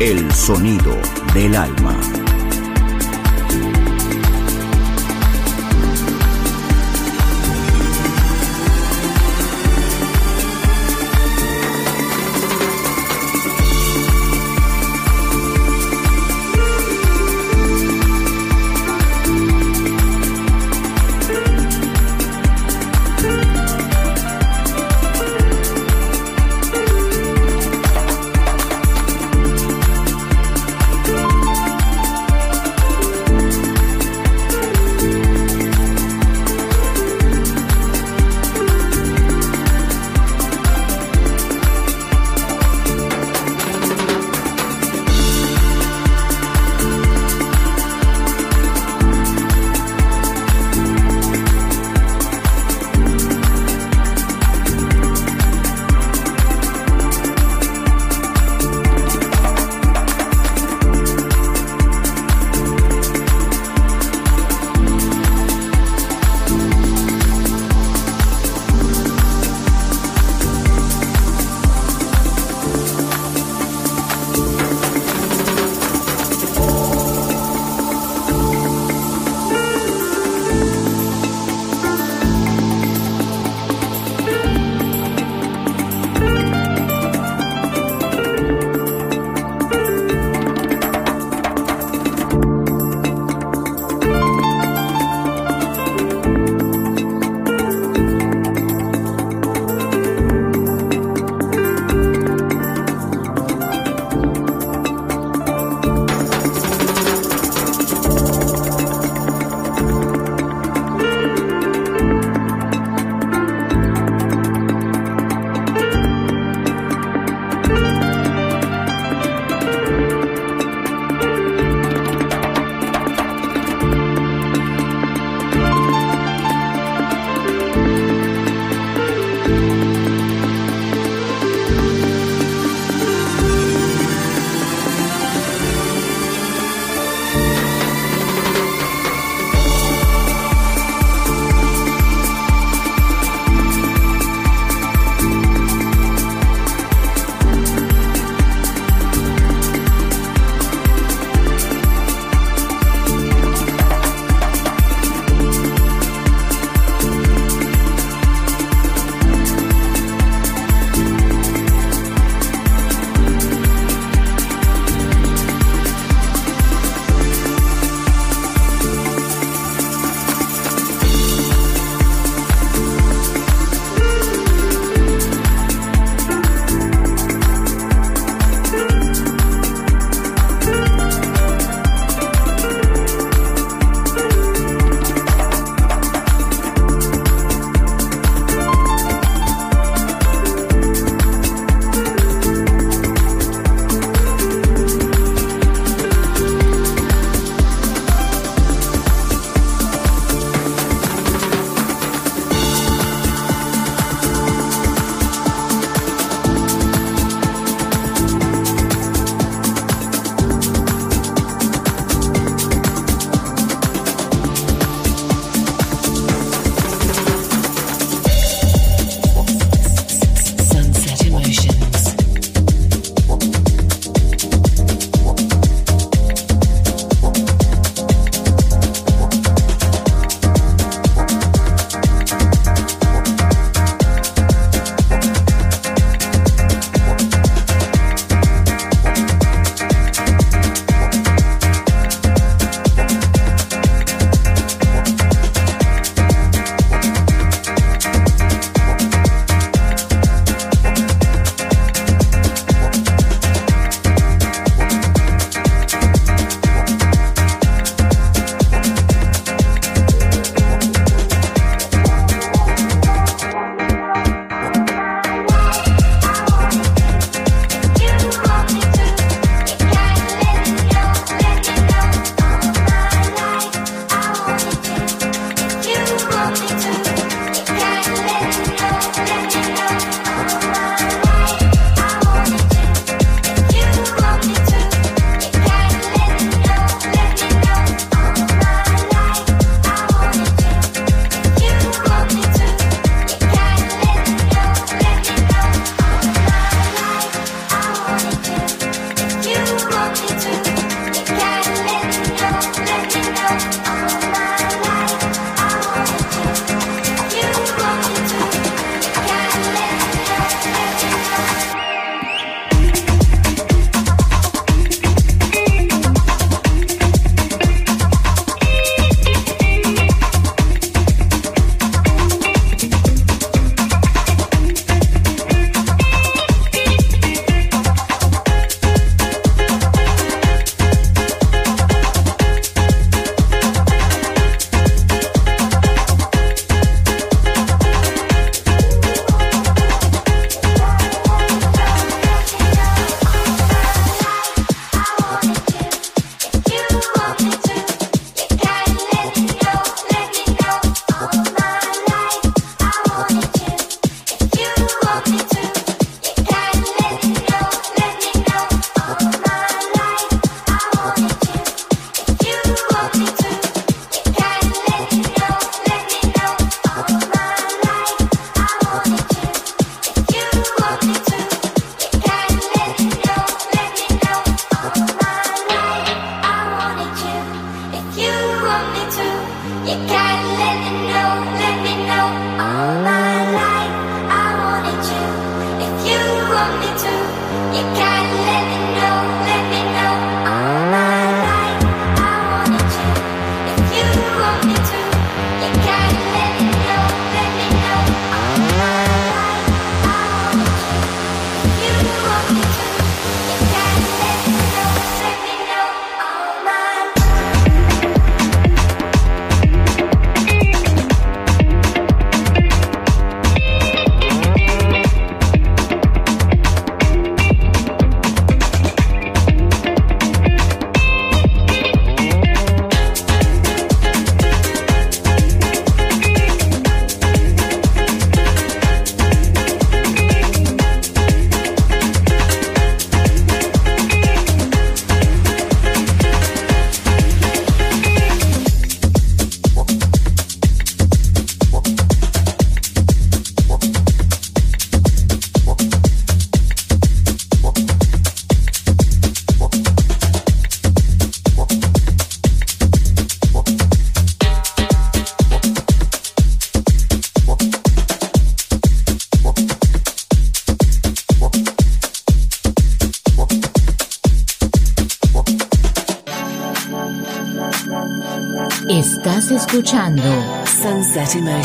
El sonido del alma.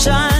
sunshine.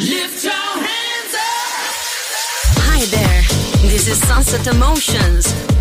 Lift your hands up. Hi there. This is Sunset Emotions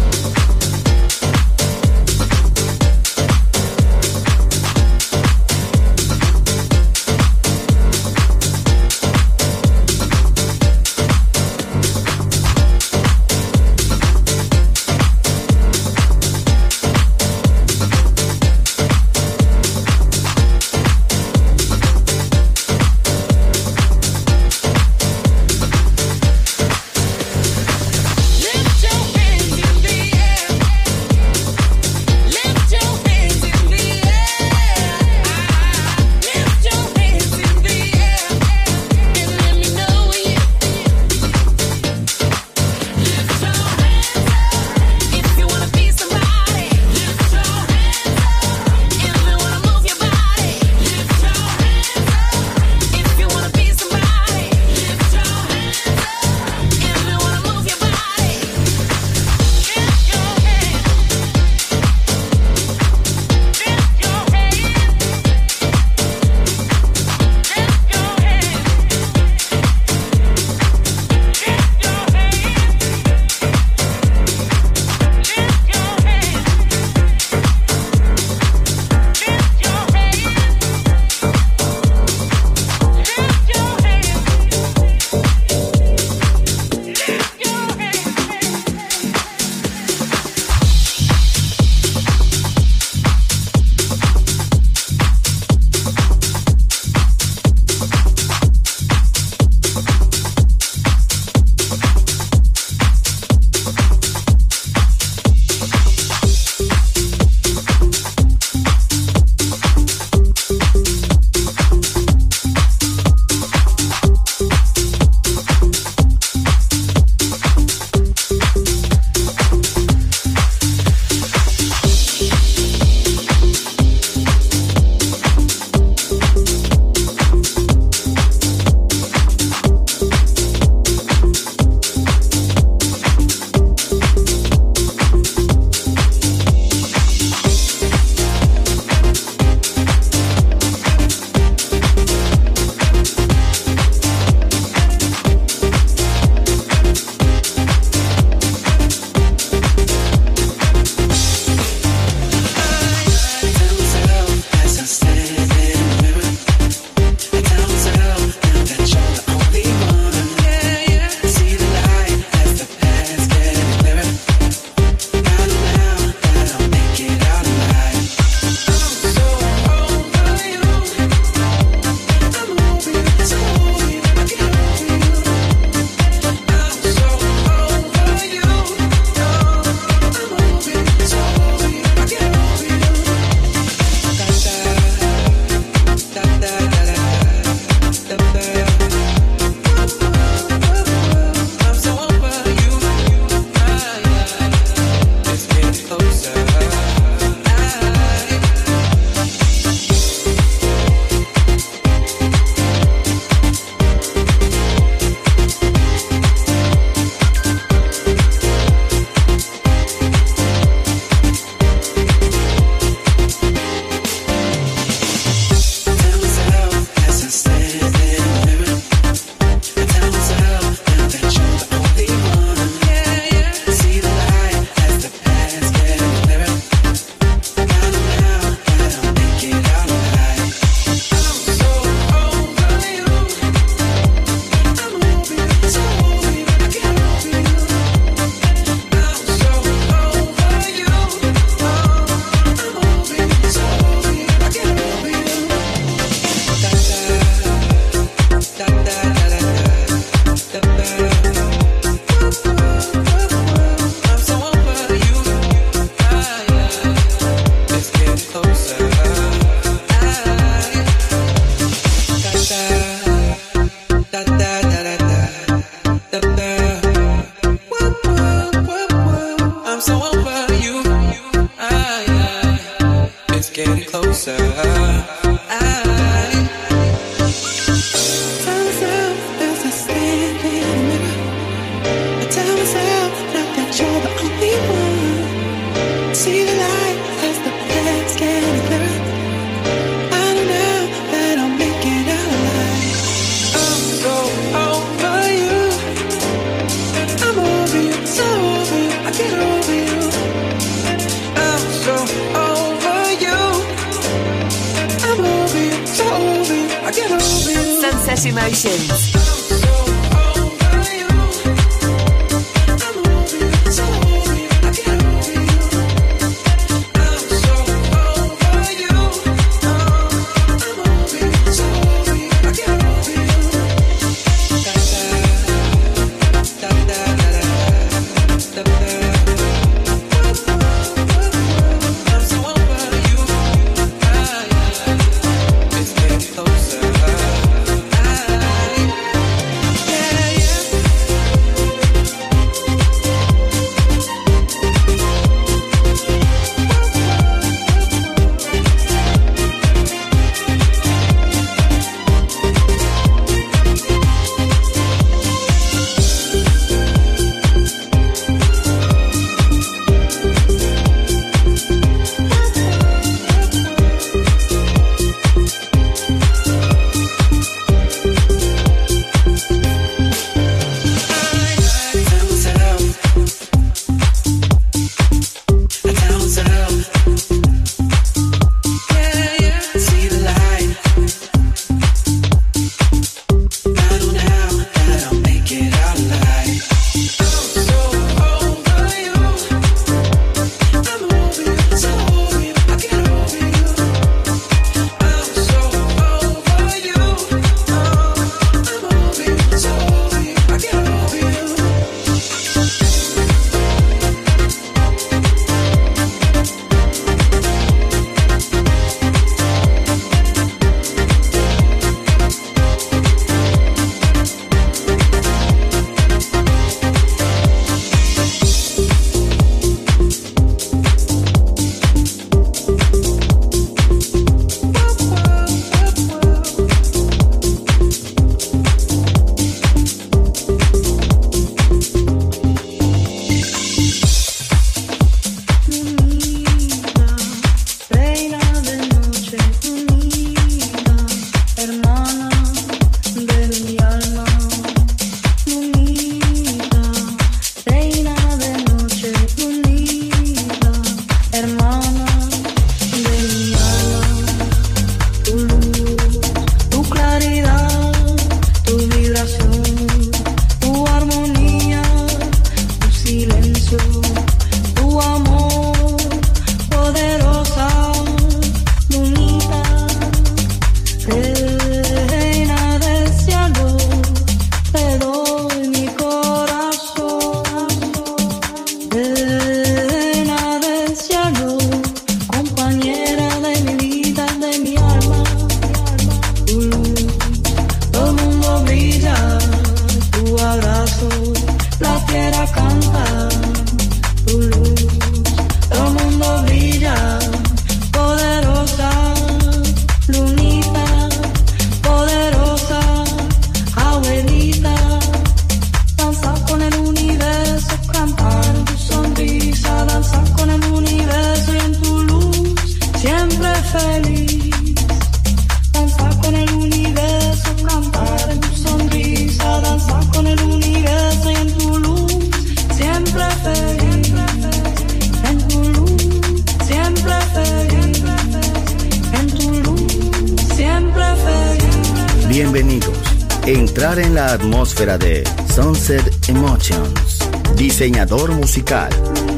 Diseñador musical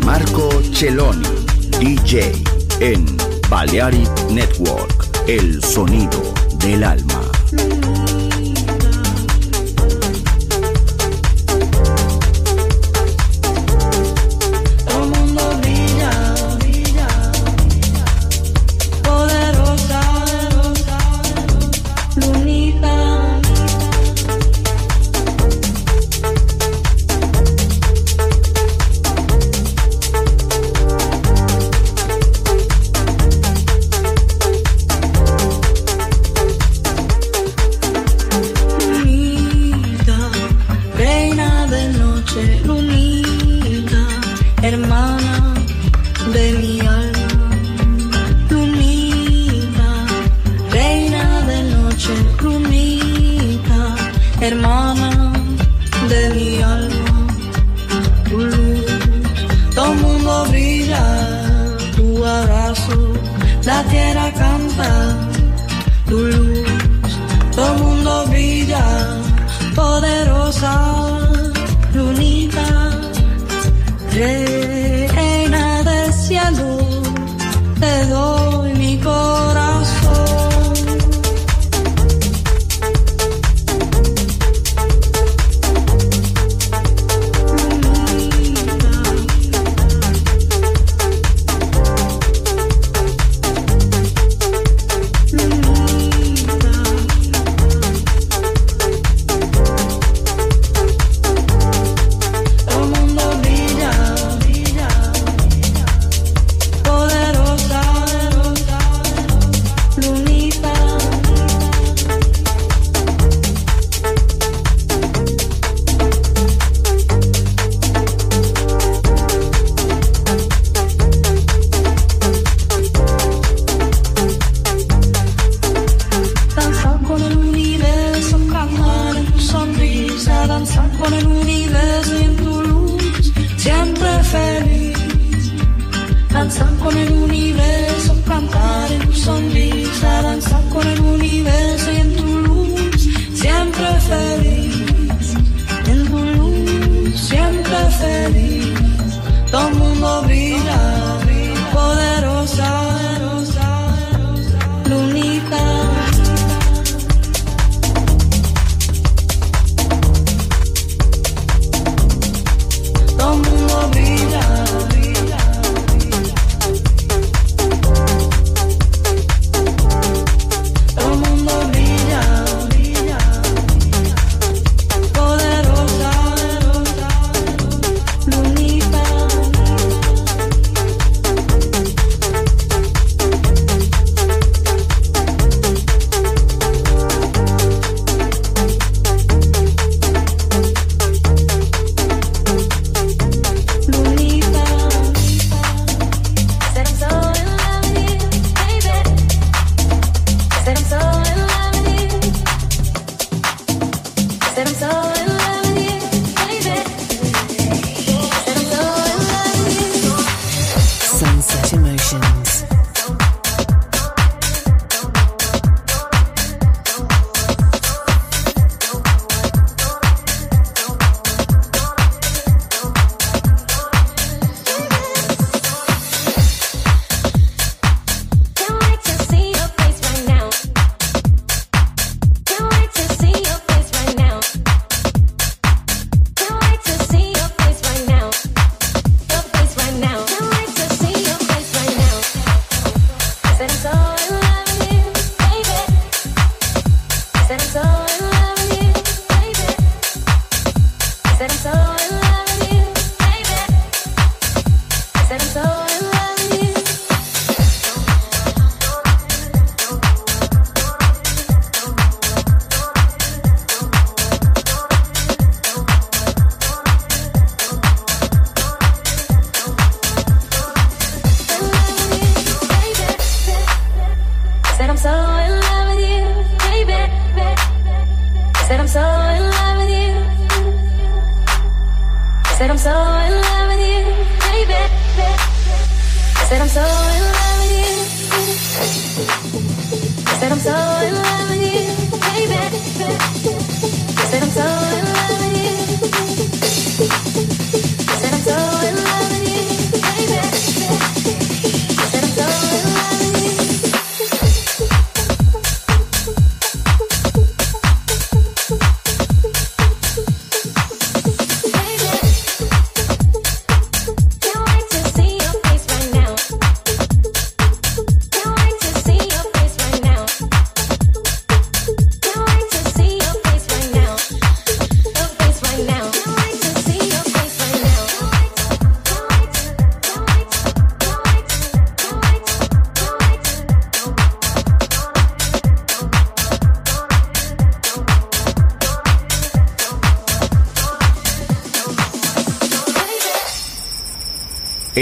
Marco Celloni. DJ en Balearic Network. El sonido del alma.